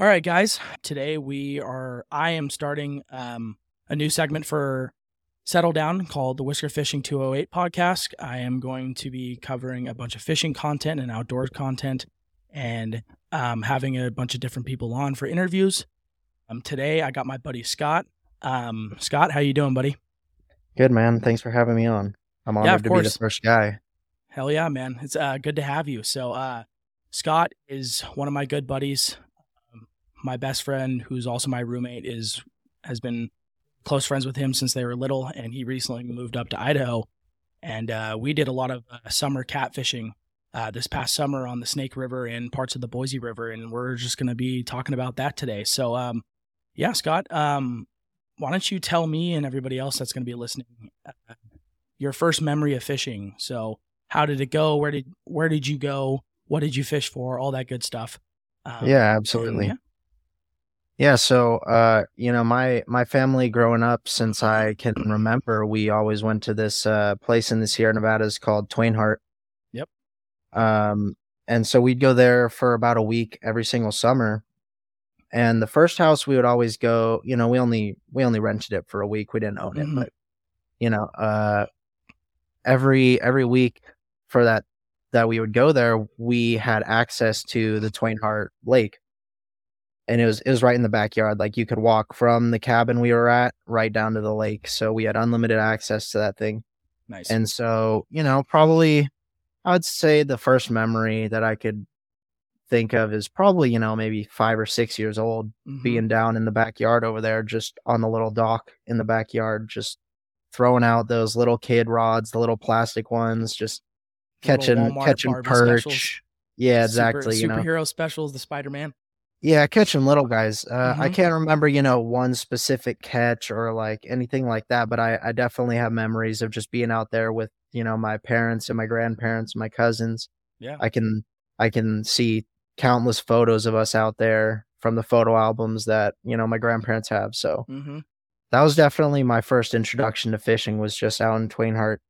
All right, guys. Today we are. I am starting um, a new segment for Settle Down called the Whisker Fishing 208 podcast. I am going to be covering a bunch of fishing content and outdoors content, and um, having a bunch of different people on for interviews. Um, today I got my buddy Scott. Um, Scott, how you doing, buddy? Good man. Thanks for having me on. I'm honored Yeah, to be the first guy. Hell yeah, man! It's uh, good to have you. So, uh, Scott is one of my good buddies. My best friend, who's also my roommate, is has been close friends with him since they were little, and he recently moved up to Idaho. And uh, we did a lot of uh, summer catfishing uh, this past summer on the Snake River and parts of the Boise River, and we're just going to be talking about that today. So, um, yeah, Scott, um, why don't you tell me and everybody else that's going to be listening uh, your first memory of fishing? So how did it go where did where did you go what did you fish for all that good stuff um, yeah, and absolutely. yeah. Yeah, so uh, you know, my my family growing up since I can remember, we always went to this uh place in the Sierra Nevadas called Twain Harte. Yep. Um and so we'd go there for about a week every single summer. And the first house we would always go, you know, we only we only rented it for a week. We didn't own it, Mhm. but you know, uh every every week for that that we would go there, we had access to the Twain Harte Lake and it was it was right in the backyard. Like you could walk from the cabin we were at right down to the lake. So we had unlimited access to that thing. nice And so, you know, probably I would say the first memory that I could think of is probably, you know, maybe five or six years old, Mhm. being down in the backyard over there, just on the little dock in the backyard, just throwing out those little kid rods, the little plastic ones, just catching catching perch. specials. Yeah, Super- exactly. you know. superhero specials the spider-man Yeah, catching little guys. Uh, I Mhm. can't remember, you know, one specific catch or like anything like that, but I, I definitely have memories of just being out there with, you know, my parents and my grandparents and my cousins. yeah I can I can see countless photos of us out there from the photo albums that, you know, my grandparents have. So mm-hmm. that was definitely my first introduction to fishing was just out in Twain Harte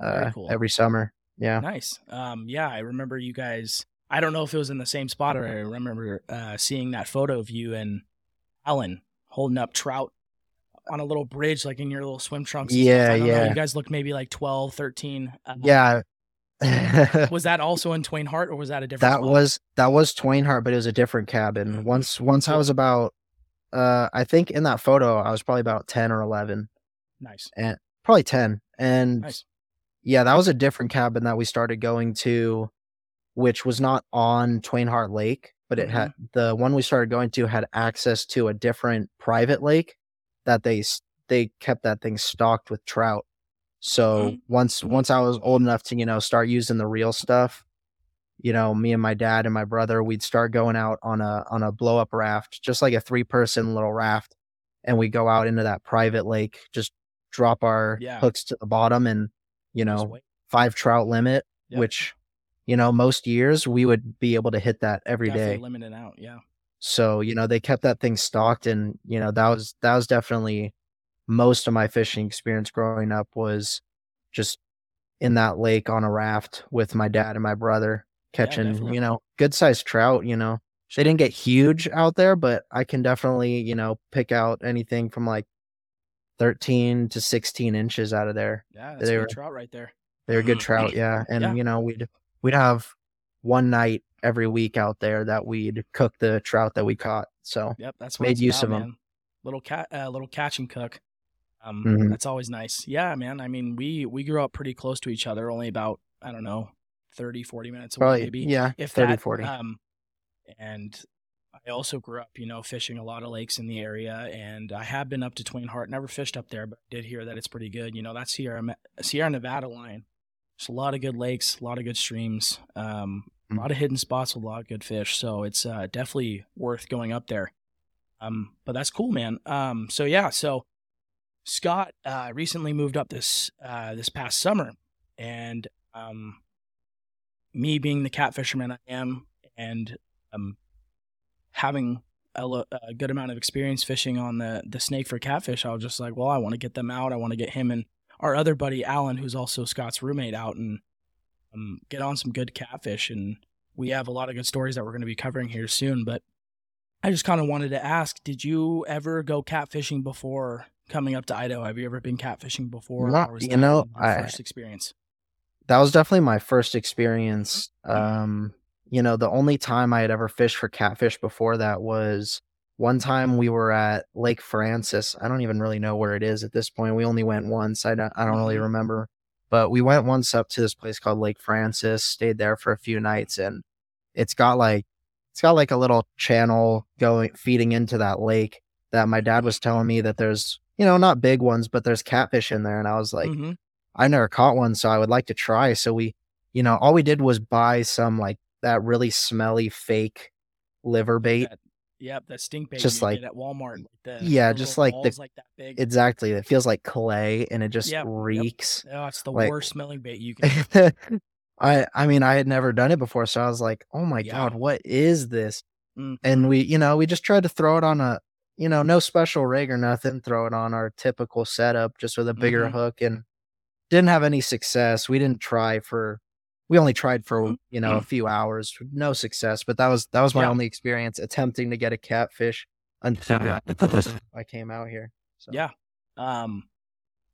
uh, cool. every summer. Yeah. nice um yeah i remember you guys i don't know if it was in the same spot or i remember uh seeing that photo of you and alan holding up trout on a little bridge like in your little swim trunks. Yeah, don't know, yeah. you guys looked maybe like 12 13 uh, Yeah. was that also in Twain Harte or was that a different that spot? was that was Twain Harte, but it was a different cabin. Once once I was about uh I think in that photo I was probably about ten or eleven. nice And probably ten. And nice yeah, that was a different cabin that we started going to, which was not on Twain Harte Lake, but it had the one we started going to had access to a different private lake that they they kept that thing stocked with trout. So Mm. once once I was old enough to you know start using the real stuff, you know, me and my dad and my brother, we'd start going out on a on a blow up raft, just like a three person little raft, and we go out into that private lake, just drop our Yeah. hooks to the bottom, and you know, five trout limit, which you know most years we would be able to hit that every day. Definitely limited out yeah So you know they kept that thing stocked, and you know that was that was definitely most of my fishing experience growing up was just in that lake on a raft with my dad and my brother catching definitely. you know good sized trout. You know they didn't get huge out there, but I can definitely you know pick out anything from like thirteen to sixteen inches out of there. yeah that's They were- trout right there They were good trout, yeah. And Yeah. you know, we'd we'd have one night every week out there that we'd cook the trout that we caught. So yep that's Made use about, of 'em. man. little cat uh, little catch and cook um Mhm. that's always nice yeah man I mean we we grew up pretty close to each other only about I don't know 30 40 minutes away probably maybe yeah, if 30, that, 40. Um, and I also grew up, you know, fishing a lot of lakes in the area, and I have been up to Twain Harte. Never fished up there, but did hear that it's pretty good. You know, that Sierra Sierra Nevada line. There's a lot of good lakes, a lot of good streams, um, a Mm. lot of hidden spots with a lot of good fish. So it's uh, definitely worth going up there. Um, but that's cool, man. Um, so yeah, so Scott uh, recently moved up this uh, this past summer, and um, me being the cat fisherman I am, and um, having a, lo- a good amount of experience fishing on the the snake for catfish, I was just like, well, I want to get them out. I want to get him and our other buddy Alan, who's also Scott's roommate, out and um, get on some good catfish. And we have a lot of good stories that we're going to be covering here soon. But I just kind of wanted to ask: Did you ever go catfishing before coming up to Idaho? Have you ever been catfishing before? Not- or was you know, I- first experience. that was definitely my first experience. Um, you know, the only time I had ever fished for catfish before that was one time we were at Lake Francis. I don't even really know where it is at this point. We only went once. I don't, I don't really Mhm. remember, but we went once up to this place called Lake Francis, stayed there for a few nights, and it's got like it's got like a little channel going feeding into that lake that my dad was telling me that there's you know not big ones, but there's catfish in there, and I was like. Mhm. I never caught one, so I would like to try. So we, you know, all we did was buy some like that really smelly fake liver bait. That- Yep, that stink bait Just like- at Walmart. Like the, Yeah, just like the- like that big. Exactly. It feels like clay and it just Yep, yep. reeks. oh, it's the like- worst smelling bait you can. I I mean, I had never done it before, so I was like, "Oh my Yeah. god, what is this?" Mm. And we, you know, we just tried to throw it on a, you know, no special rig or nothing, throw it on our typical setup just with a bigger Mhm. hook and didn't have any success. We didn't try for we only tried for, you know, a few hours, no success, but that was that was my Yeah. only experience attempting to get a catfish until I came out here. So Yeah. Um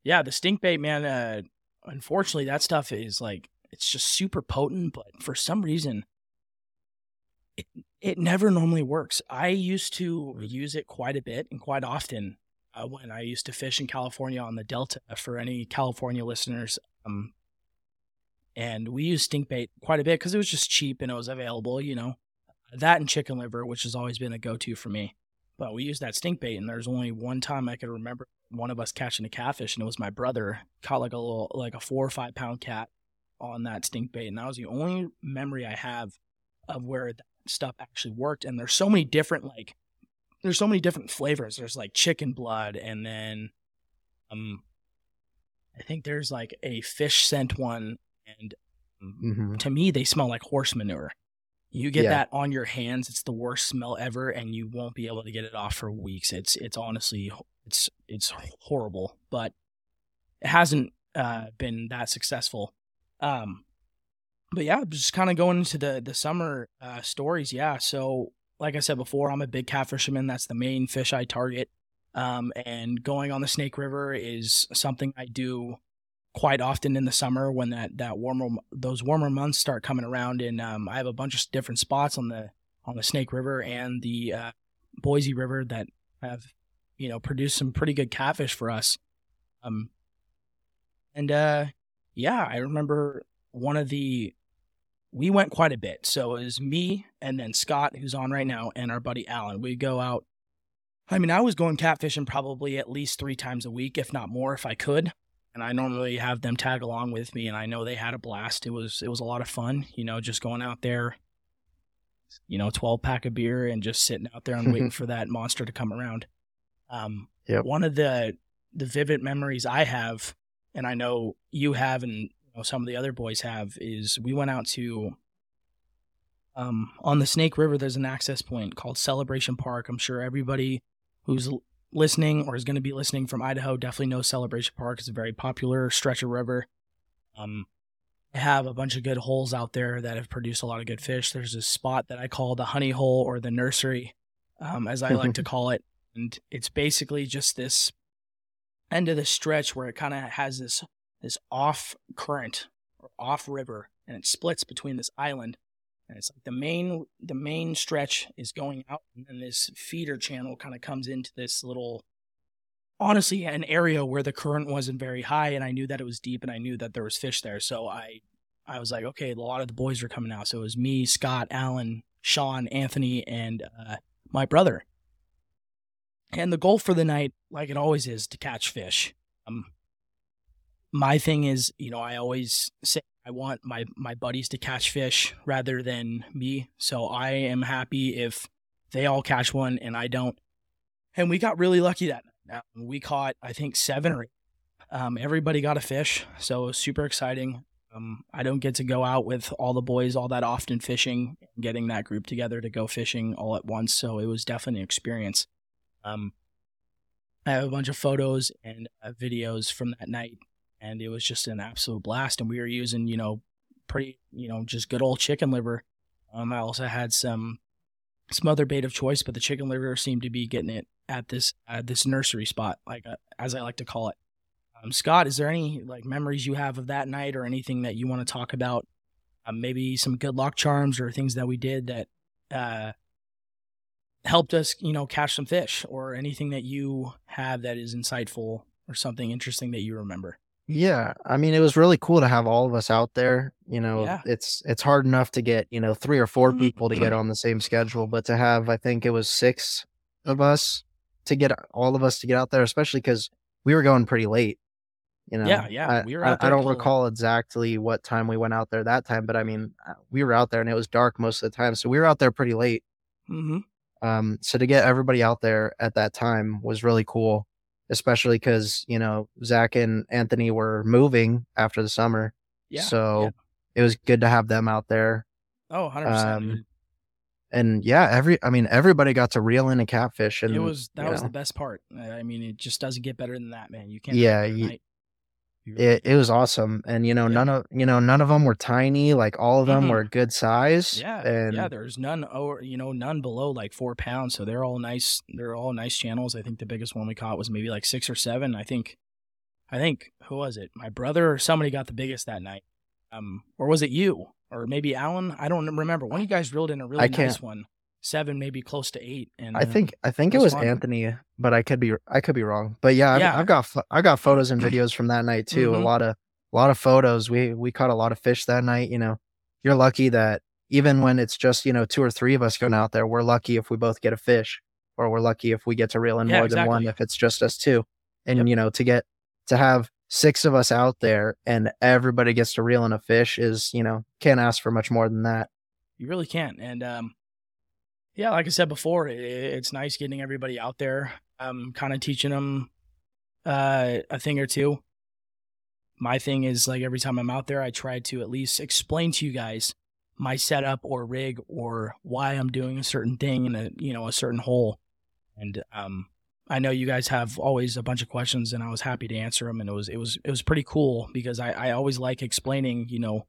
yeah, the stink bait, man, uh unfortunately that stuff is like it's just super potent, but for some reason it it never normally works. I used to use it quite a bit and quite often uh, when I used to fish in California on the Delta for any California listeners. Um and we used stink bait quite a bit because it was just cheap and it was available, you know. That and chicken liver, which has always been a go to for me. But we used that stink bait, and there's only one time I could remember one of us catching a catfish, and it was my brother caught like a little, like a four or five pound cat on that stink bait, and that was the only memory I have of where that stuff actually worked. And there's so many different like, there's so many different flavors. There's like chicken blood, and then, um, I think there's like a fish scent one, and Mhm. to me they smell like horse manure. You get Yeah. that on your hands, it's the worst smell ever, and you won't be able to get it off for weeks. It's it's honestly it's it's horrible, but it hasn't uh, been that successful. Um, but yeah, just kind of going into the the summer uh, stories. Yeah, so like I said before, I'm a big cat fisherman. That's the main fish I target. Um, and going on the Snake River is something I do quite often in the summer when that that warmer those warmer months start coming around and um, I have a bunch of different spots on the on the Snake River and the uh, Boise River that have you know produced some pretty good catfish for us. Um and uh yeah I remember one of the we went quite a bit. So it was me and then Scott who's on right now and our buddy Alan. We go out I mean I was going catfishing probably at least 3 times a week if not more if I could and I normally have them tag along with me and I know they had a blast. It was it was a lot of fun, you know, just going out there, you know, 12 pack of beer and just sitting out there and waiting for that monster to come around. Um Yep. one of the the vivid memories I have and I know you have and you know, some of the other boys have is we went out to um on the Snake River there's an access point called Celebration Park. I'm sure everybody who's listening or is going to be listening from Idaho definitely knows Celebration Park. It's a very popular stretch of river. Um, I have a bunch of good holes out there that have produced a lot of good fish. There's a spot that I call the honey hole or the nursery, um, as I like to call it. And it's basically just this end of the stretch where it kind of has this this off current or off river and it splits between this island and it's like the main the main stretch is going out and then this feeder channel kind of comes into this little honestly an area where the current wasn't very high and i knew that it was deep and i knew that there was fish there. So i i was like okay a lot of the boys were coming out. So it was me scott alan sean anthony and uh, my brother. And the goal for the night like it always is to catch fish. Um my thing is you know i always say i want my my buddies to catch fish rather than me. So i am happy if they all catch one and i don't. And we got really lucky that night. Um, we caught i think seven or eight. Um, everybody got a fish so it was super exciting. Um, i don't get to go out with all the boys all that often fishing getting that group together to go fishing all at once. So it was definitely an experience. Um, i have a bunch of photos and uh, videos from that night and it was just an absolute blast. And we were using, you know, pretty, you know, just good old chicken liver. Um, I also had some some other bait of choice, but the chicken liver seemed to be getting it at this this nursery spot, like uh, as I like to call it. Um, Scott, is there any like memories you have of that night, or anything that you want to talk about? Um, maybe some good luck charms or things that we did that uh, helped us, you know, catch some fish, or anything that you have that is insightful or something interesting that you remember. Yeah, I mean, it was really cool to have all of us out there. You know, Yeah. it's it's hard enough to get you know three or four people to get on the same schedule, but to have I think it was six of us to get all of us to get out there, especially because we were going pretty late. You know, Yeah, yeah, I, we were I- out I there don't recall exactly what time we went out there that time, but I mean, uh, we were out there and it was dark most of the time, so we were out there pretty late. Mm-hmm. Um, so to get everybody out there at that time was really cool, especially because you know Zach and Anthony were moving after the summer, Yeah. so yeah. it was good to have them out there. Oh, 100 percent. um, And yeah, every I mean everybody got to reel in a catfish, and It was that was know, the best part. I mean, it just doesn't get better than that, man. You can't. Yeah, you- night. You really it, it was awesome. And you know Yeah. none of you know none of them were tiny, like all of them Mhm. were good size. Yeah, and yeah. There's none over, you know, none below like four pounds. So they're all nice. They're all nice channels. I think the biggest one we caught was maybe like six or seven. I think, I think who was it? My brother or somebody got the biggest that night. Um, or was it you? Or maybe Alan? I don't remember. One of you guys reeled in a really nice one, seven, maybe close to eight. And I uh, think I think it was fun. Anthony, but I could be I could be wrong. But yeah, I've, Yeah. I've got I got photos and videos from that night too. Mhm. A lot of a lot of photos. We we caught a lot of fish that night. You know, you're lucky that even when it's just you know two or three of us going out there, we're lucky if we both get a fish, or we're lucky if we get to reel in Yeah, more than one if it's just us two. And Yep. you know, to get to have six of us out there and everybody gets to reel in a fish is you know can't ask for much more than that. You really can't. And um, yeah, like I said before, it's nice getting everybody out there, kind of teaching them uh, a thing or two. My thing is like every time I'm out there, I try to at least explain to you guys my setup or rig or why I'm doing a certain thing in a you know a certain hole. And um, I know you guys have always a bunch of questions, and I was happy to answer them. And it was it was it was pretty cool because I I always like explaining you know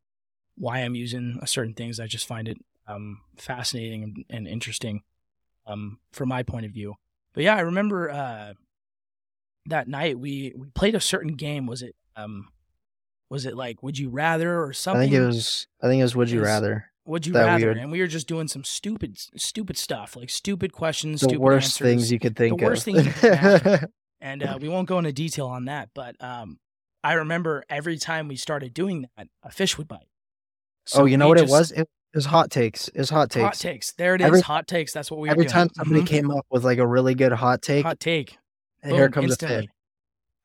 why I'm using a certain things. I just find it um, fascinating and, and interesting um, from my point of view. But yeah, I remember uh, that night we we played a certain game. Was it um, was it like Would You Rather or I something? think it was I think it was Would You Is Rather. Would you that rather? weird. And we were just doing some stupid stupid stuff, like stupid questions, stupid answers. The stupid worst answers. things you could think worst of. things you could and uh, we won't go into detail on that. But um, I remember every time we started doing that, a fish would bite. oh, you know what it was? It was hot takes. Was hot takes. Hot takes. There it is. Every- hot takes. That's what we were Every time somebody Mhm. came up with like a really good hot take, hot take. and here comes a instantly. fish.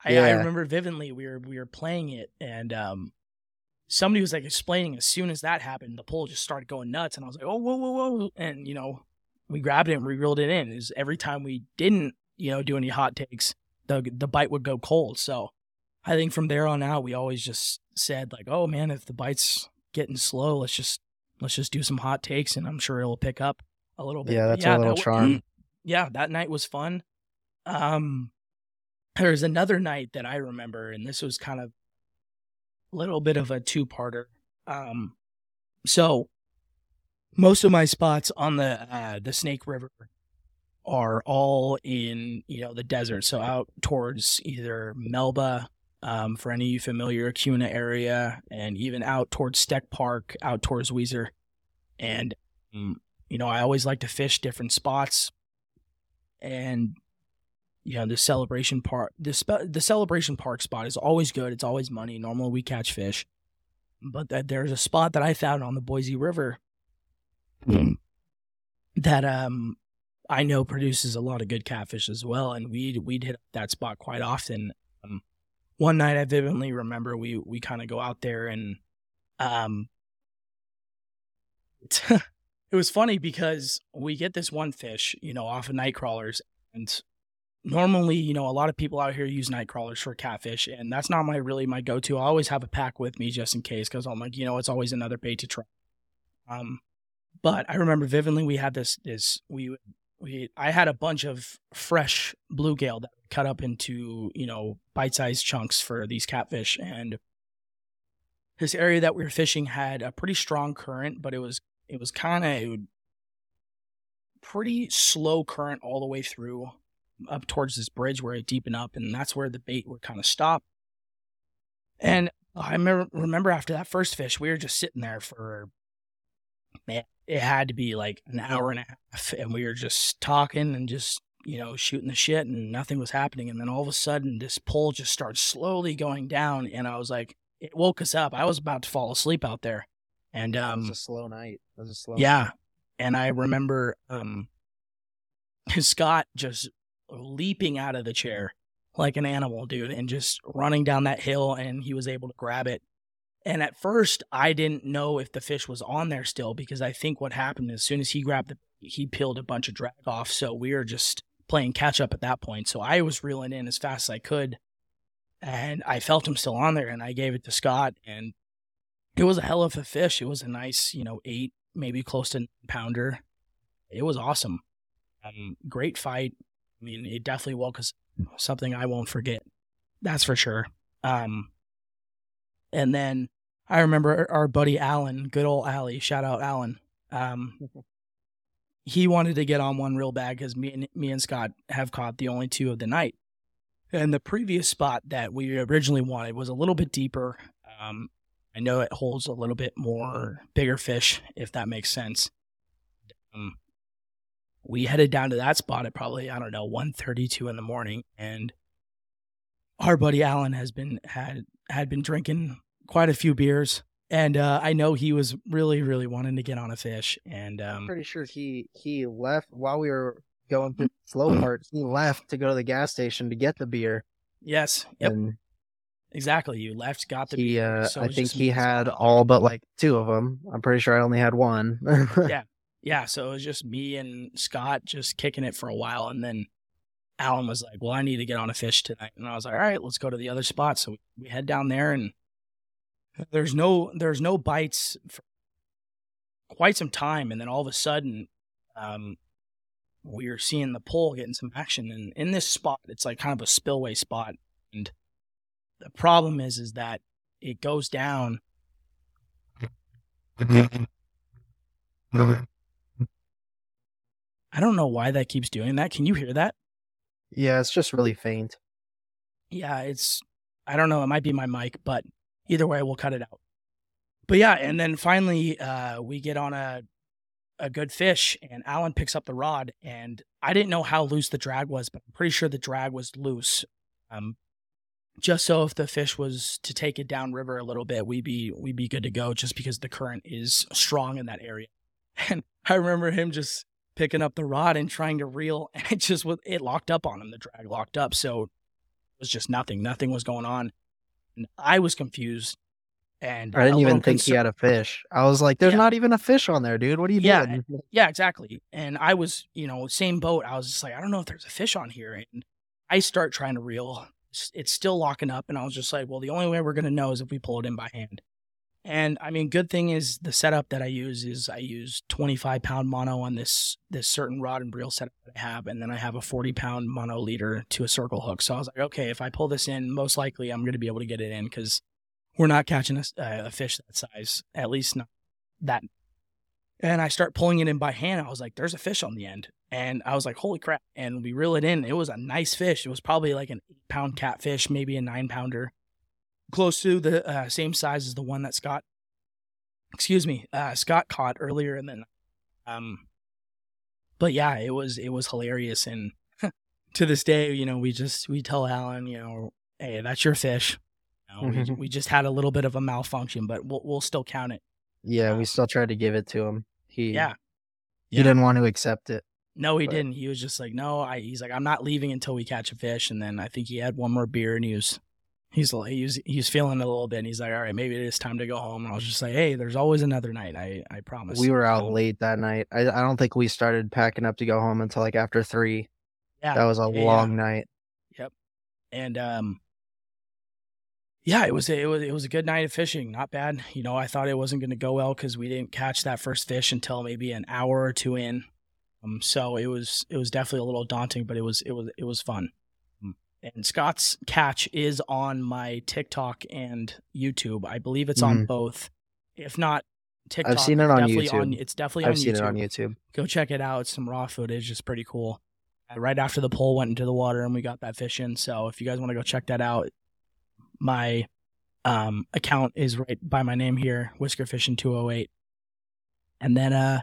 I, I Yeah. remember vividly we were we were playing it and um somebody was like explaining as soon as that happened the pole just started going nuts and I was like oh whoa whoa whoa and you know we grabbed it and we reeled it in is every time we didn't you know do any hot takes the the bite would go cold so I think from there on out we always just said like oh man if the bite's getting slow let's just let's just do some hot takes and I'm sure it'll pick up a little bit Yeah, that's a little that charm. yeah, that night was fun. Um, there's another night that I remember, and this was kind of a little bit of a two-parter. Um, so most of my spots on the uh, the Snake River are all in you know the desert, so out towards either Melba, um, for any of you familiar, Kuna area, and even out towards Steck Park, out towards Weiser, and um, you know I always like to fish different spots. And you know the celebration park the spe- the celebration park spot is always good. It's always money. Normally we catch fish. But that there's a spot that i found on the boise river that um i know produces a lot of good catfish as well. And we'd we'd hit that spot quite often. Um, one night i vividly remember we we kind of go out there and um it was funny because we get this one fish, you know, off of night crawlers, and normally, you know, a lot of people out here use night crawlers for catfish, and that's not my really my go-to. I always have a pack with me just in case, because I'm like, you know, it's always another bait to try. Um, but I remember vividly we had this this we we I had a bunch of fresh bluegill that cut up into you know bite-sized chunks for these catfish, and this area that we were fishing had a pretty strong current, but it was it was kind of pretty slow current all the way through up towards this bridge where it deepened up, and that's where the bait would kind of stop. And I remember, after that first fish, we were just sitting there for it had to be like an hour and a half, and we were just talking and just you know shooting the shit, and nothing was happening. And then all of a sudden, this pole just started slowly going down, and I was like, it woke us up. I was about to fall asleep out there, and um, it was a slow night. It was a slow. yeah, night. and I remember um, Scott just leaping out of the chair like an animal, dude, and just running down that hill, and he was able to grab it. And at first, I didn't know if the fish was on there still because I think what happened as soon as he grabbed it, he peeled a bunch of drag off. So we were just playing catch up at that point. So I was reeling in as fast as I could, and I felt him still on there, and I gave it to Scott, and it was a hell of a fish. It was a nice, you know, eight, maybe close to pounder. It was awesome. Um, great fight. I mean, it definitely woke us something I won't forget. That's for sure. Um, and then I remember our buddy Alan, good old Allie, shout out Alan. Um, he wanted to get on one real bad because me and me and Scott have caught the only two of the night. And the previous spot that we originally wanted was a little bit deeper. Um, I know it holds a little bit more bigger fish, if that makes sense. Um, we headed down to that spot at probably I don't know 1:32 in the morning, and our buddy Alan has been had had been drinking quite a few beers, and uh, I know he was really really wanting to get on a fish, and um, I'm pretty sure he he left while we were going through the slow part. He left to go to the gas station to get the beer. yes, yep, And exactly. You left, got the he, beer. uh, so I think he had all but like two of them. I'm pretty sure I only had one. Yeah. yeah, so it was just me and Scott just kicking it for a while, and then Alan was like, "Well, I need to get on a fish tonight," and I was like, "All right, let's go to the other spot." So we, we head down there, and there's no there's no bites for quite some time, and then all of a sudden, um, we are seeing the pole getting some action, and in this spot, it's like kind of a spillway spot, and the problem is is that it goes down I don't know why that keeps doing that. Can you hear that? yeah, it's just really faint. Yeah, it's I don't know, it might be my mic, but either way we'll cut it out. But yeah, and then finally uh we get on a a good fish and Alan picks up the rod and I didn't know how loose the drag was, but I'm pretty sure the drag was loose. Um just so if the fish was to take it downriver a little bit, we'd be we'd be good to go just because the current is strong in that area. And I remember him just picking up the rod and trying to reel and it just was it locked up on him the drag locked up so it was just nothing nothing was going on i was confused and I didn't even think he had a fish. I was like, "There's Yeah. not even a fish on there, dude. What are you Yeah, doing?" yeah exactly and i was you know same boat i was just like i don't know if there's a fish on here and i start trying to reel It's- it's still locking up and i was just like well the only way we're going to know is if we pull it in by hand and i mean good thing is the setup that i use is i use 25 pound mono on this this certain rod and reel setup that i have and then i have a 40 pound mono leader to a circle hook so i was like okay if i pull this in most likely i'm going to be able to get it in because we're not catching a, uh, a fish that size at least not that and I start pulling it in by hand. I was like, there's a fish on the end. And I was like, holy crap. And we reel it in. It was a nice fish. It was probably like an eight pound catfish, maybe a nine pounder, close to the uh, same size as the one that Scott, excuse me, uh, Scott caught earlier. And then, um, but yeah, it was, it was hilarious. And to this day, you know, we just, we tell Alan, you know, hey, that's your fish. You know, we, we just had a little bit of a malfunction, but we'll, we'll still count it. Yeah, we still tried to give it to him. He Yeah. he Yeah. didn't want to accept it. No, he But- didn't. He was just like, no, I. He's like, I'm not leaving until we catch a fish. And then I think he had one more beer, and he was, he's like, he was, feeling a little bit. And he's like, all right, maybe it is time to go home. And I was just like, hey, there's always another night. I, I promise. We were out So, late that night. I I don't think we started packing up to go home until like after three. Yeah, That was a yeah, long night. Yep, and um, yeah, it was, it was, it was a good night of fishing. Not bad. You know, I thought it wasn't going to go well because we didn't catch that first fish until maybe an hour or two in. Um, so it was, it was definitely a little daunting, but it was, it was, it was fun. And Scott's catch is on my TikTok and YouTube. I believe it's on Mhm. both. If not TikTok. I've seen it on YouTube. it's definitely on I've seen YouTube. it on YouTube. Go check it out. It's some raw footage. It's pretty cool. Uh, right after the pole went into the water and we got that fish in. So if you guys want to go check that out, my um, account is right by my name here, Whisker Fishing 208. And then, uh,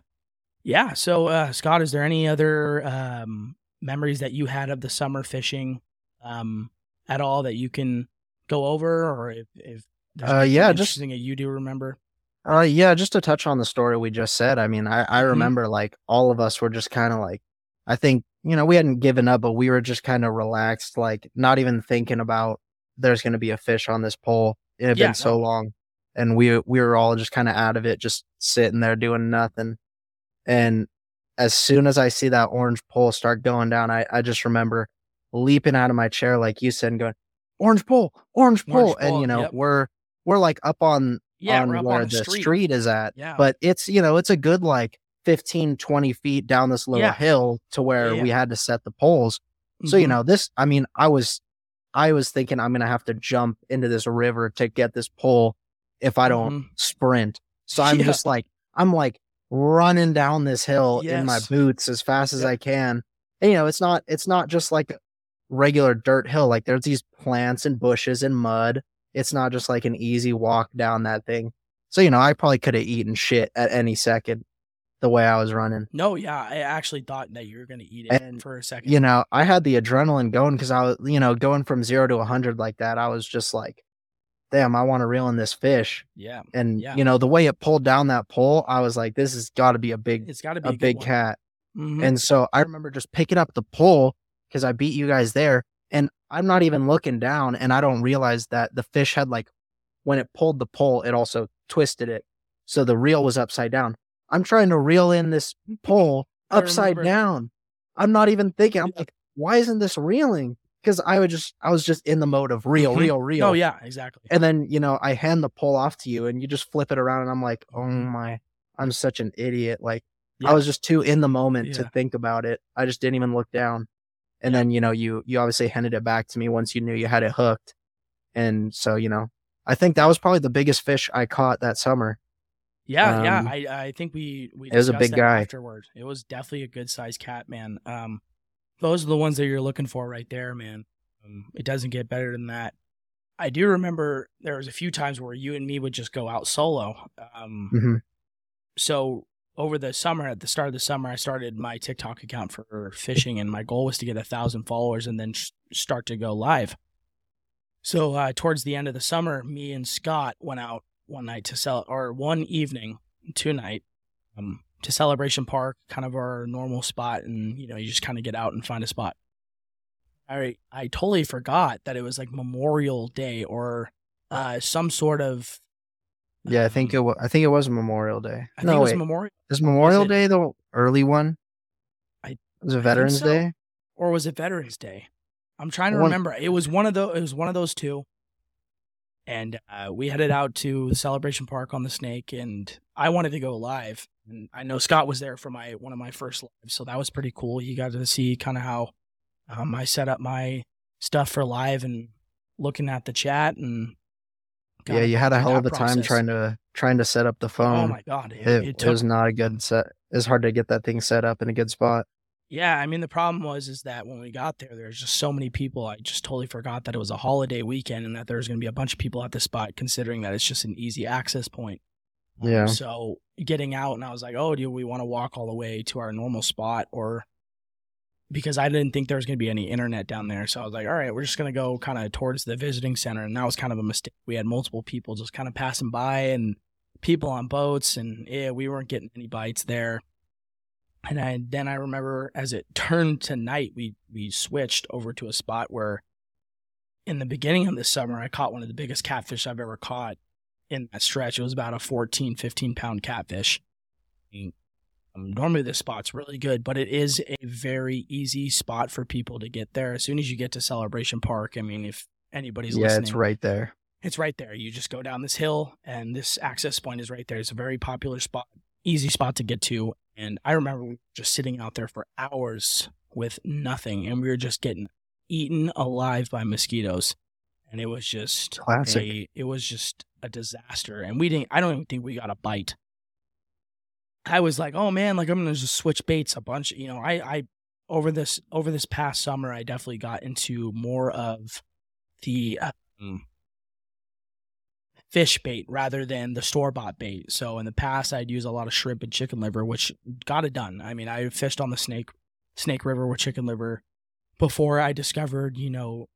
yeah. So, uh, Scott, is there any other um, memories that you had of the summer fishing um, at all that you can go over, or if, if Uh, yeah, just- interesting that you do remember? Uh, yeah, just to touch on the story we just said. I mean, I, I Mhm. remember like all of us were just kind of like, I think, you know, we hadn't given up, but we were just kind of relaxed, like not even thinking about there's going to be a fish on this pole. It had Yeah, been so long. And we, we were all just kind of out of it, just sitting there doing nothing. And as soon as I see that orange pole start going down, I, I just remember leaping out of my chair, like you said, and going, orange pole, orange pole. And, you know, yep. we're, we're like up on Yeah, on up where on the street. is at. Yeah. But it's, you know, it's a good like 15, 20 feet down this little Yeah. hill to where Yeah, we had to set the poles. So, you Mhm. know, this, I mean, I was, I was thinking I'm going to have to jump into this river to get this pole if I don't Mhm. sprint. So I'm just like, I'm like running down this hill in my boots as fast as I can. And, you know, it's not, it's not just like regular dirt hill. Like there's these plants and bushes and mud. It's not just like an easy walk down that thing. So, you know, I probably could have eaten shit at any second the way I was running. No, yeah, I actually thought that you were going to eat it And, for a second. You know, I had the adrenaline going because I was, you know, going from zero to 100 like that. I was just like, damn, I want to reel in this fish. yeah, And, Yeah. you know, the way it pulled down that pole, I was like, this has got to be a big, it's got to be a big one. cat. Mhm. And so I remember just picking up the pole because I beat you guys there. And I'm not even looking down. And I don't realize that the fish had like, when it pulled the pole, it also twisted it. So the reel was upside down. I'm trying to reel in this pole upside down. I'm not even thinking. I'm like, why isn't this reeling? Because I would just, I was just in the mode of reel, Mhm. reel, reel. Oh yeah, exactly. And then, you know, I hand the pole off to you and you just flip it around and I'm like, oh my, I'm such an idiot. Like, Yeah. I was just too in the moment to think about it. I just didn't even look down. And Yeah. then, you know, you you obviously handed it back to me once you knew you had it hooked. And so, you know, I think that was probably the biggest fish I caught that summer. Yeah, yeah. Um, I I think we we it was a discussed big guy. afterward. It was definitely a good sized cat, man. Um, those are the ones that you're looking for right there, man. Um, it doesn't get better than that. I do remember there was a few times where you and me would just go out solo. Um, Mhm. so over the summer, at the start of the summer, I started my TikTok account for fishing, and my goal was to get a thousand followers and then sh- start to go live. So uh, towards the end of the summer, me and Scott went out one night to sell, or one evening, two night, um, to Celebration Park, kind of our normal spot, and you know, you just kind of get out and find a spot. I I totally forgot that it was like Memorial Day or uh, some sort of. Yeah, I think it was, I think it was Memorial Day. I no, think it was wait. Memorial, is Memorial Day the early one? I- was it Veterans so. Day? or was it Veterans Day? I'm trying to One- remember. It was one of those. It was one of those two. And uh, we headed out to the Celebration Park on the Snake, and I wanted to go live. And I know Scott was there for my one of my first lives, so that was pretty cool. You got to see kind of how um, I set up my stuff for live and looking at the chat and Yeah, you had a hell of a time trying to trying to set up the phone. Oh my god, it, it, it it took was not a good set. It's hard to get that thing set up in a good spot. Yeah, I mean the problem was is that when we got there, there was just so many people. I just totally forgot that it was a holiday weekend and that there was going to be a bunch of people at the spot, considering that it's just an easy access point. Um, Yeah. So getting out, and I was like, "Oh, do we want to walk all the way to our normal spot, or?" Because I didn't think there was going to be any internet down there, so I was like, "All right, we're just going to go kind of towards the visiting center," and that was kind of a mistake. We had multiple people just kind of passing by and people on boats, and yeah, we weren't getting any bites there. And I, then I remember as it turned to night, we we switched over to a spot where, in the beginning of the summer, I caught one of the biggest catfish I've ever caught in that stretch. It was about a 14, 15 pound catfish. Um, normally this spot's really good, but it is a very easy spot for people to get there. As soon as you get to Celebration Park, I mean, if anybody's yeah, listening, it's right there. it's right there. You just go down this hill, and this access point is right there. It's a very popular spot, easy spot to get to. And I remember just sitting out there for hours with nothing, and we were just getting eaten alive by mosquitoes. And it was just Classic. a- it was just a disaster. And we didn't. I don't even think we got a bite. I was like, oh man, like I'm gonna just switch baits a bunch. You know, I I over this over this past summer, I definitely got into more of the um, fish bait rather than the store bought bait. So in the past, I'd use a lot of shrimp and chicken liver, which got it done. I mean, I fished on the Snake Snake River with chicken liver before I discovered, you know,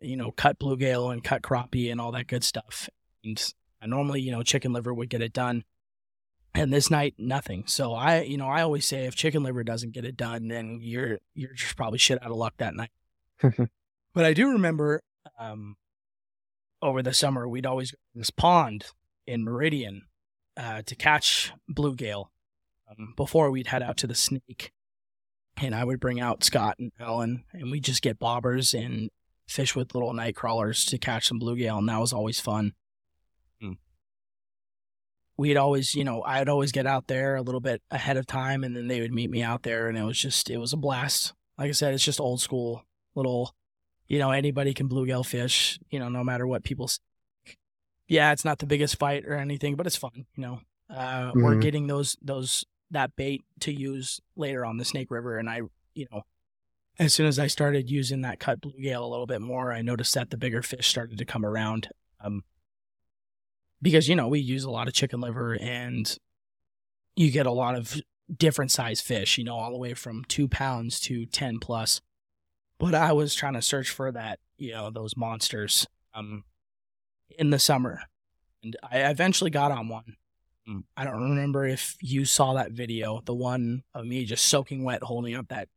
you know, cut bluegill and cut crappie and all that good stuff. And I normally, you know, chicken liver would get it done. And this night, nothing. So I, you know, I always say if chicken liver doesn't get it done, then you're you're just probably shit out of luck that night. but I do remember um, over the summer we'd always go to this pond in Meridian uh, to catch bluegill um, before we'd head out to the Snake. And I would bring out Scott and Ellen, and we'd just get bobbers and fish with little night crawlers to catch some bluegill, and that was always fun. We'd always, you know, I'd always get out there a little bit ahead of time, and then they would meet me out there, and it was just, it was a blast. Like I said, it's just old school, little, you know, anybody can bluegill fish, you know, no matter what people. Say. Yeah, it's not the biggest fight or anything, but it's fun, you know. Uh, We're Mhm. getting those those that bait to use later on the Snake River, and I, you know, as soon as I started using that cut bluegill a little bit more, I noticed that the bigger fish started to come around. Um, because you know we use a lot of chicken liver, and you get a lot of different size fish. You know, all the way from two pounds to ten plus. But I was trying to search for that, you know, those monsters, um, in the summer, and I eventually got on one. Mm. I don't remember if you saw that video, the one of me just soaking wet holding up that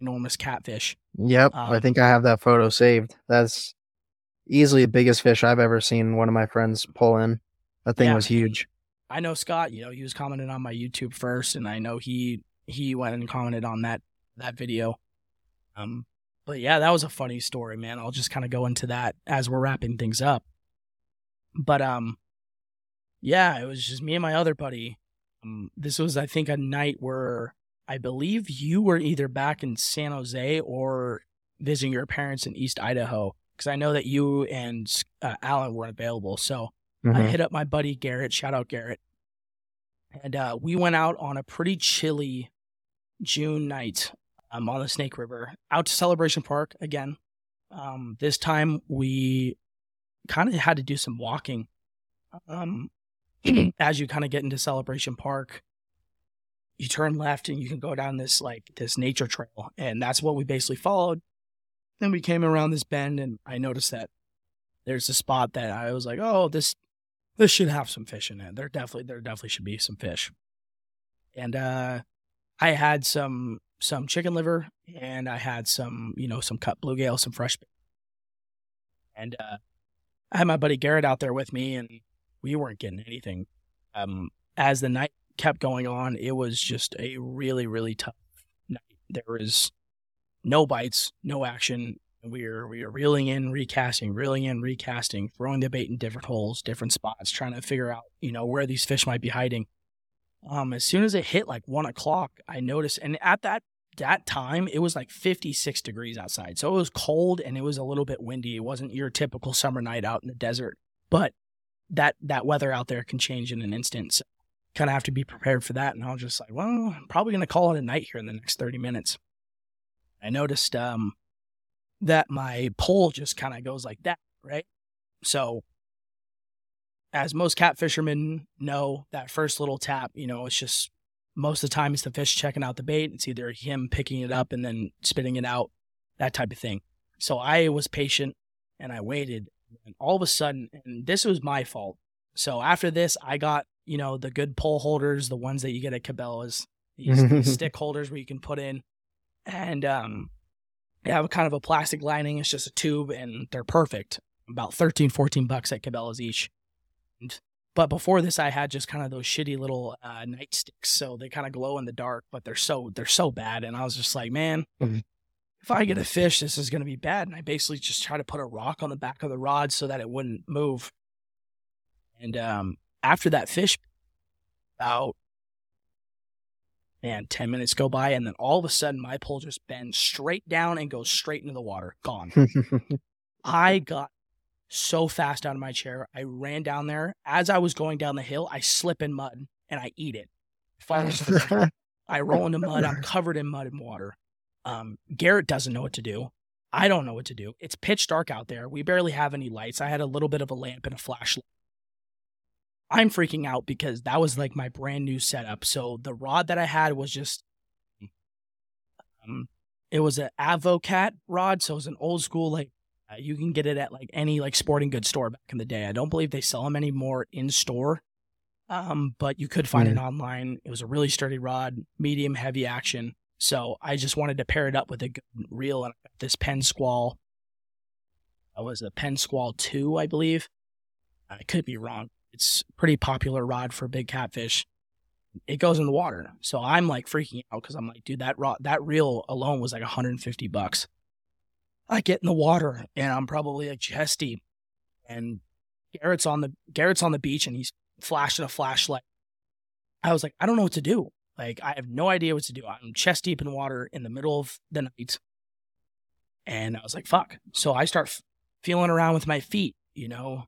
enormous catfish. Yep, I Um, think I have that photo saved. That's easily the biggest fish I've ever seen one of my friends pull in. That thing Yeah. was huge. I know Scott, you know, he was commenting on my YouTube first, and I know he he went and commented on that that video. Um, but yeah, that was a funny story, man. I'll just kind of go into that as we're wrapping things up. But um, yeah, it was just me and my other buddy. Um, this was, I think, a night where I believe you were either back in San Jose or visiting your parents in East Idaho, because I know that you and uh, Alan weren't available. So I Mhm. hit up my buddy Garrett. Shout out Garrett. And uh, we went out on a pretty chilly June night um, on the Snake River, out to Celebration Park again. Um, this time we kind of had to do some walking. Um, as you kind of get into Celebration Park, you turn left and you can go down this like this nature trail, and that's what we basically followed. Then we came around this bend, and I noticed that there's a spot that I was like, oh, this this should have some fish in it. There definitely there definitely should be some fish. And uh I had some some chicken liver and I had some, you know, some cut bluegill, some fresh. And uh I had my buddy Garrett out there with me and we weren't getting anything. Um as the night kept going on, it was just a really, really tough night. There was no bites, no action, we were we were reeling in, recasting, reeling in, recasting, throwing the bait in different holes, different spots, trying to figure out, you know, where these fish might be hiding. Um, as soon as it hit like one o'clock, I noticed, and at that that time it was like 56 degrees outside, so it was cold and it was a little bit windy. It wasn't your typical summer night out in the desert, but that that weather out there can change in an instant. So kind of have to be prepared for that. And I was just like, well, I'm probably gonna call it a night here in the next 30 minutes. I noticed um that my pole just kind of goes like that, right? So, as most cat fishermen know, that first little tap, you know, it's just most of the time it's the fish checking out the bait. It's either him picking it up and then spitting it out, that type of thing. So I was patient and I waited, and all of a sudden, and this was my fault. So after this, I got you know the good pole holders, the ones that you get at Cabela's, these, these stick holders where you can put in, and um, have a kind of a plastic lining. It's just a tube, and they're perfect. About 13, 14 bucks at Cabela's each. And, but before this, I had just kind of those shitty little uh, nightsticks, so they kind of glow in the dark, but they're so they're so bad. And I was just like, man, Mhm. if I get a fish, this is going to be bad. And I basically just try to put a rock on the back of the rod so that it wouldn't move. And um, after that fish, about man, 10 minutes go by, and then all of a sudden my pole just bends straight down and goes straight into the water. Gone. I got so fast out of my chair. I ran down there. As I was going down the hill, I slip in mud and I eat it. fall into the mud. I roll into mud. I'm covered in mud and water. Um, Garrett doesn't know what to do. I don't know what to do. It's pitch dark out there. We barely have any lights. I had a little bit of a lamp and a flashlight. I'm freaking out because that was like my brand new setup. So the rod that I had was just um, it was an Avocat rod, so it was an old school like uh, you can get it at like any like sporting goods store back in the day. I don't believe they sell them anymore in store, um, but you could find Mm. it online. It was a really sturdy rod, medium heavy action. So I just wanted to pair it up with a good reel, and this Penn Squall. That was a Penn Squall two, I believe. I could be wrong. It's pretty popular rod for big catfish. It goes in the water, so I'm like freaking out because I'm like, dude, that rod, that reel alone was like 150 bucks. I get in the water and I'm probably like chest deep, and Garrett's on the Garrett's on the beach and he's flashing a flashlight. I was like, I don't know what to do. Like, I have no idea what to do. I'm chest deep in water in the middle of the night, and I was like, fuck. So I start f- feeling around with my feet, you know,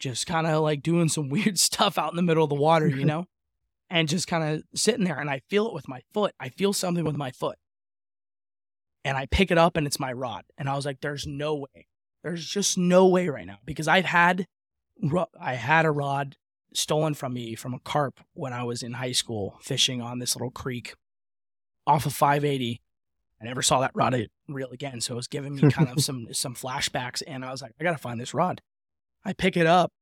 just kind of like doing some weird stuff out in the middle of the water, you know, and just kind of sitting there. And I feel it with my foot. I feel something with my foot. And I pick it up and it's my rod. And I was like, there's no way. There's just no way right now because I've had, I had a rod stolen from me from a carp when I was in high school fishing on this little creek off of 580. I never saw that rod reel again, so it was giving me kind of some some flashbacks, and I was like, I gotta find this rod. I pick it up,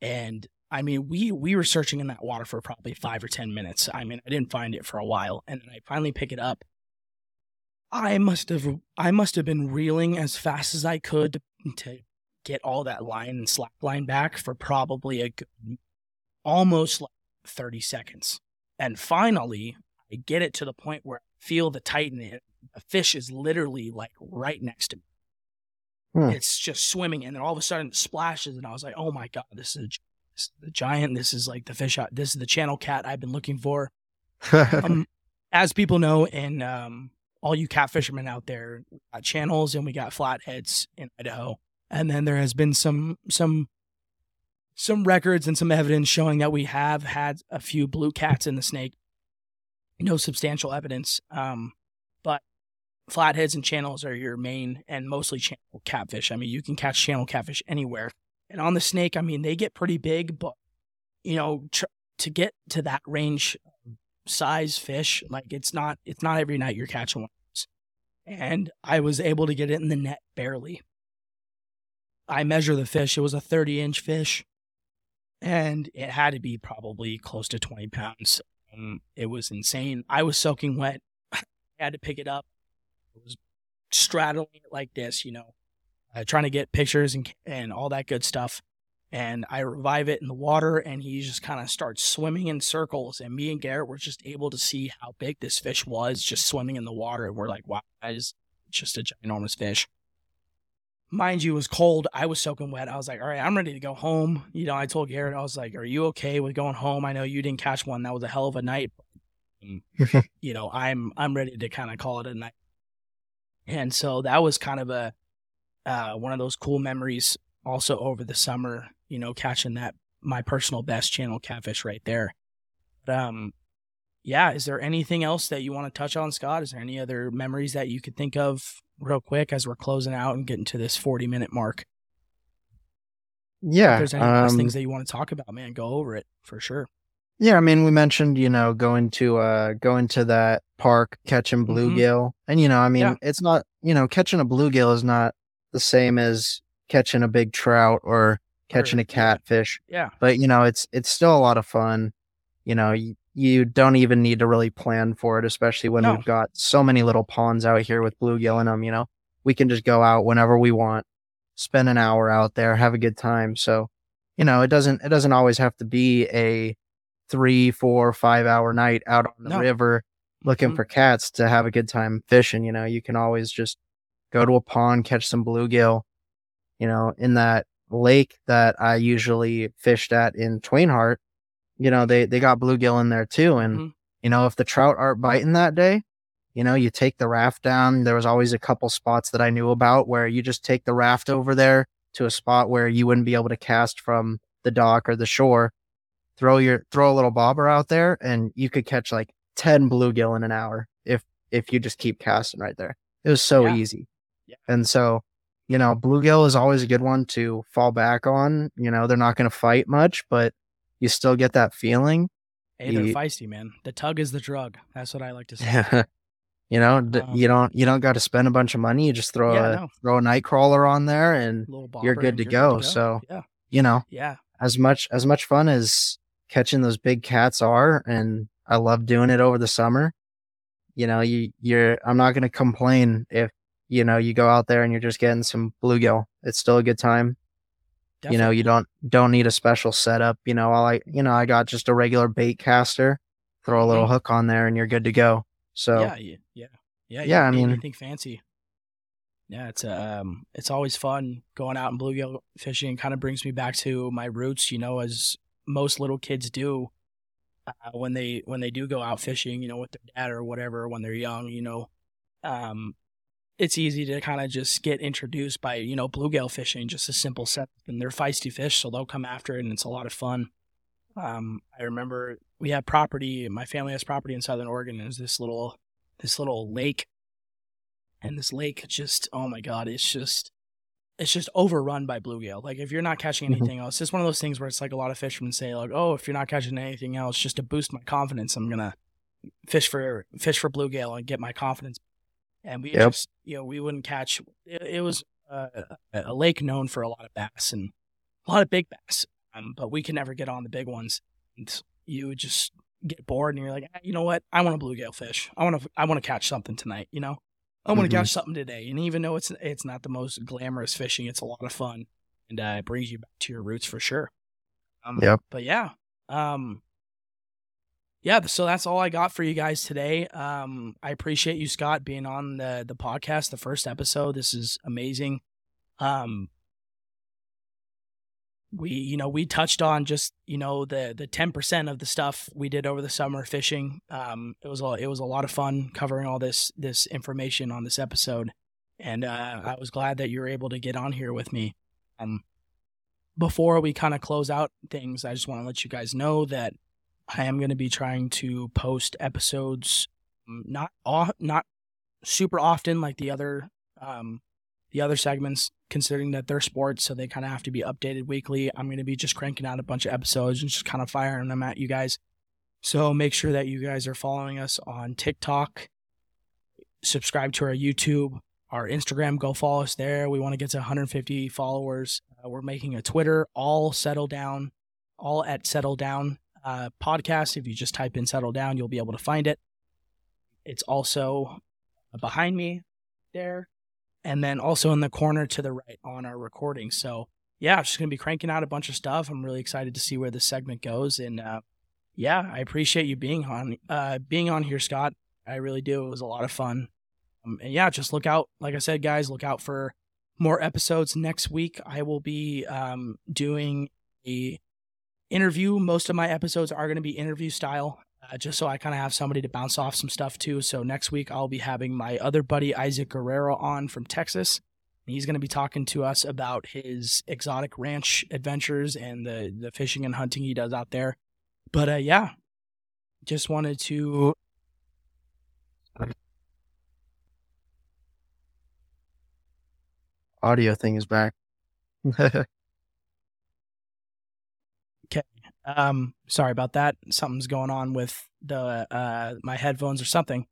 and I mean, we we were searching in that water for probably five or ten minutes. I mean, I didn't find it for a while, and then I finally pick it up. I must have I must have been reeling as fast as I could to get all that line and slack line back for probably a good, almost like 30 seconds. And finally, I get it to the point where I feel the tightening. The fish is literally like right next to me. Hmm. It's just swimming, and then all of a sudden it splashes, and I was like, "Oh my god, this is, this is the giant. This is like the fish. This is the channel cat I've been looking for." um, as people know, and um, all you cat fishermen out there, we got channels and we got flatheads in Idaho, and then there has been some some some records and some evidence showing that we have had a few blue cats in the snake. No substantial evidence, um, but flatheads and channels are your main and mostly channel catfish. I mean, you can catch channel catfish anywhere, and on the snake, I mean, they get pretty big, but you know, tr- to get to that range size fish. Like it's not it's not every night you're catching one. And I was able to get it in the net barely. I measure the fish. It was a 30 inch fish, and it had to be probably close to 20 pounds. Um, it was insane. I was soaking wet. I had to pick it up. Was straddling it like this, you know, uh, trying to get pictures and and all that good stuff and I revive it in the water, and he just kind of starts swimming in circles. And me and Garrett were just able to see how big this fish was, just swimming in the water. And we're like, wow, that is just a ginormous fish. Mind you, it was cold. I was soaking wet. I was like, all right, I'm ready to go home. You know, I told Garrett, I was like, are you okay with going home? I know you didn't catch one. That was a hell of a night. you know, I'm I'm ready to kind of call it a night. And so that was kind of a uh, one of those cool memories. Also over the summer, you know, catching that my personal best channel catfish right there. But um, yeah. Is there anything else that you want to touch on, Scott? Is there any other memories that you could think of real quick as we're closing out and getting to this 40 minute mark? If yeah. there's any last um, things that you want to talk about, man, go over it for sure. Yeah, I mean, we mentioned, you know, going to uh going to that park, catching Mhm. bluegill. And you know, I mean, Yeah. it's not, you know, catching a bluegill is not the same as catching a big trout or catching Or- a catfish. Yeah. But, you know, it's it's still a lot of fun. You know, you, you don't even need to really plan for it, especially when No. we've got so many little ponds out here with bluegill in them, you know. We can just go out whenever we want, spend an hour out there, have a good time. So, you know, it doesn't it doesn't always have to be a three, four, five hour night out on the No. river looking Mhm. for cats to have a good time fishing. You know, you can always just go to a pond, catch some bluegill. You know, in that lake that I usually fished at in Twain Harte, you know, they they got bluegill in there too. And Mhm. you know, if the trout aren't biting that day, you know, you take the raft down. There was always a couple spots that I knew about where you just take the raft over there to a spot where you wouldn't be able to cast from the dock or the shore throw your throw a little bobber out there, and you could catch like ten bluegill in an hour if if you just keep casting right there. It was so Yeah. easy, Yeah. and so you know bluegill is always a good one to fall back on. You know they're not going to fight much, but you still get that feeling. Hey, they're Ye- feisty, man. The tug is the drug. That's what I like to say. you know Um, you don't you don't got to spend a bunch of money. You just throw Yeah, a no. throw a night crawler on there, and You're good to you're go, so- yeah, you know yeah, as much as much fun as catching those big cats are and I love doing it over the summer. You know, you you're I'm not going to complain if you know you go out there and you're just getting some bluegill. It's still a good time. You know, you don't don't need a special setup, you know, all I you know, I got just a regular bait caster, throw a little Mhm. hook on there and you're good to go. So, yeah, yeah, yeah, yeah. I mean- anything fancy. Yeah, it's um, it's always fun going out and bluegill fishing. Kind of brings me back to my roots, you know, as most little kids do uh, when they when they do go out fishing, you know, with their dad or whatever when they're young. You know, um, it's easy to kind of just get introduced by you know bluegill fishing, just a simple set, and they're feisty fish, so they'll come after it, and it's a lot of fun. Um, I remember we had property. My family has property in Southern Oregon. There's this little this little lake, and this lake just oh my god, it's just it's just overrun by bluegill. Like if you're not catching Mhm. anything else, it's one of those things where it's like a lot of fishermen say like, oh, if you're not catching anything else, just to boost my confidence, I'm gonna fish for fish for bluegill and get my confidence. And we Yep. just you know we wouldn't catch. It, it was uh, a a lake known for a lot of bass and a lot of big bass, um, but we could never get on the big ones. And you would just get bored and you're like, "Ah, you know what? I want a bluegill fish. I want to. I want to catch something tonight. You know, I want to catch something today. And even though it's it's not the most glamorous fishing, it's a lot of fun and uh, it brings you back to your roots for sure. Um, Yep. But yeah, um, yeah. So that's all I got for you guys today. Um, I appreciate you, Scott, being on the the podcast, the first episode. This is amazing. Um, we you know we touched on just you know the the 10% of the stuff we did over the summer fishing. Um it was a it was a lot of fun covering all this this information on this episode. And uh i was glad that you were able to get on here with me. Um before we kind of close out things i just want to let you guys know that i am going to be trying to post episodes um, not off, not super often like the other um the other segments considering that they're sports, so they kind of have to be updated weekly. I'm going to be just cranking out a bunch of episodes and just kind of firing them at you guys. So make sure that you guys are following us on TikTok, subscribe to our YouTube, our Instagram. Go follow us there. We want to get to 150 followers. Uh, we're making a Twitter, all settle down, all at settle down uh, podcast. If you just type in settle down, you'll be able to find it. It's also behind me there and then also in the corner to the right on our recording. So yeah, I'm just gonna be cranking out a bunch of stuff. I'm really excited to see where this segment goes, and uh, yeah, I appreciate you being on uh, being on here, Scott. I really do. It was a lot of fun, um, and yeah, just look out. Like I said, guys, look out for more episodes next week. I will be um, doing a interview. Most of my episodes are going to be interview style uh, just so I kind of have somebody to bounce off some stuff too. So next week I'll be having my other buddy Isaac Guerrero on from Texas. He's going to be talking to us about his exotic ranch adventures and the the fishing and hunting he does out there. But uh, yeah, just wanted to. audio thing is back. Um, sorry about that. Something's going on with the uh my headphones or something.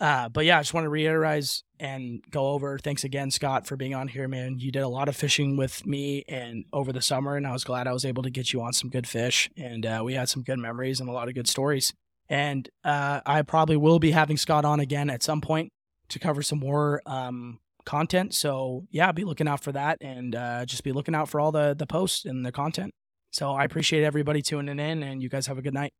Uh, but yeah, I just want to reiterate and go over. Thanks again, Scott, for being on here, man. You did a lot of fishing with me and over the summer, and I was glad I was able to get you on some good fish. And uh, we had some good memories and a lot of good stories. And uh, I probably will be having Scott on again at some point to cover some more um, content. So yeah, be looking out for that, and uh, just be looking out for all the the posts and the content. So I appreciate everybody tuning in, and you guys have a good night.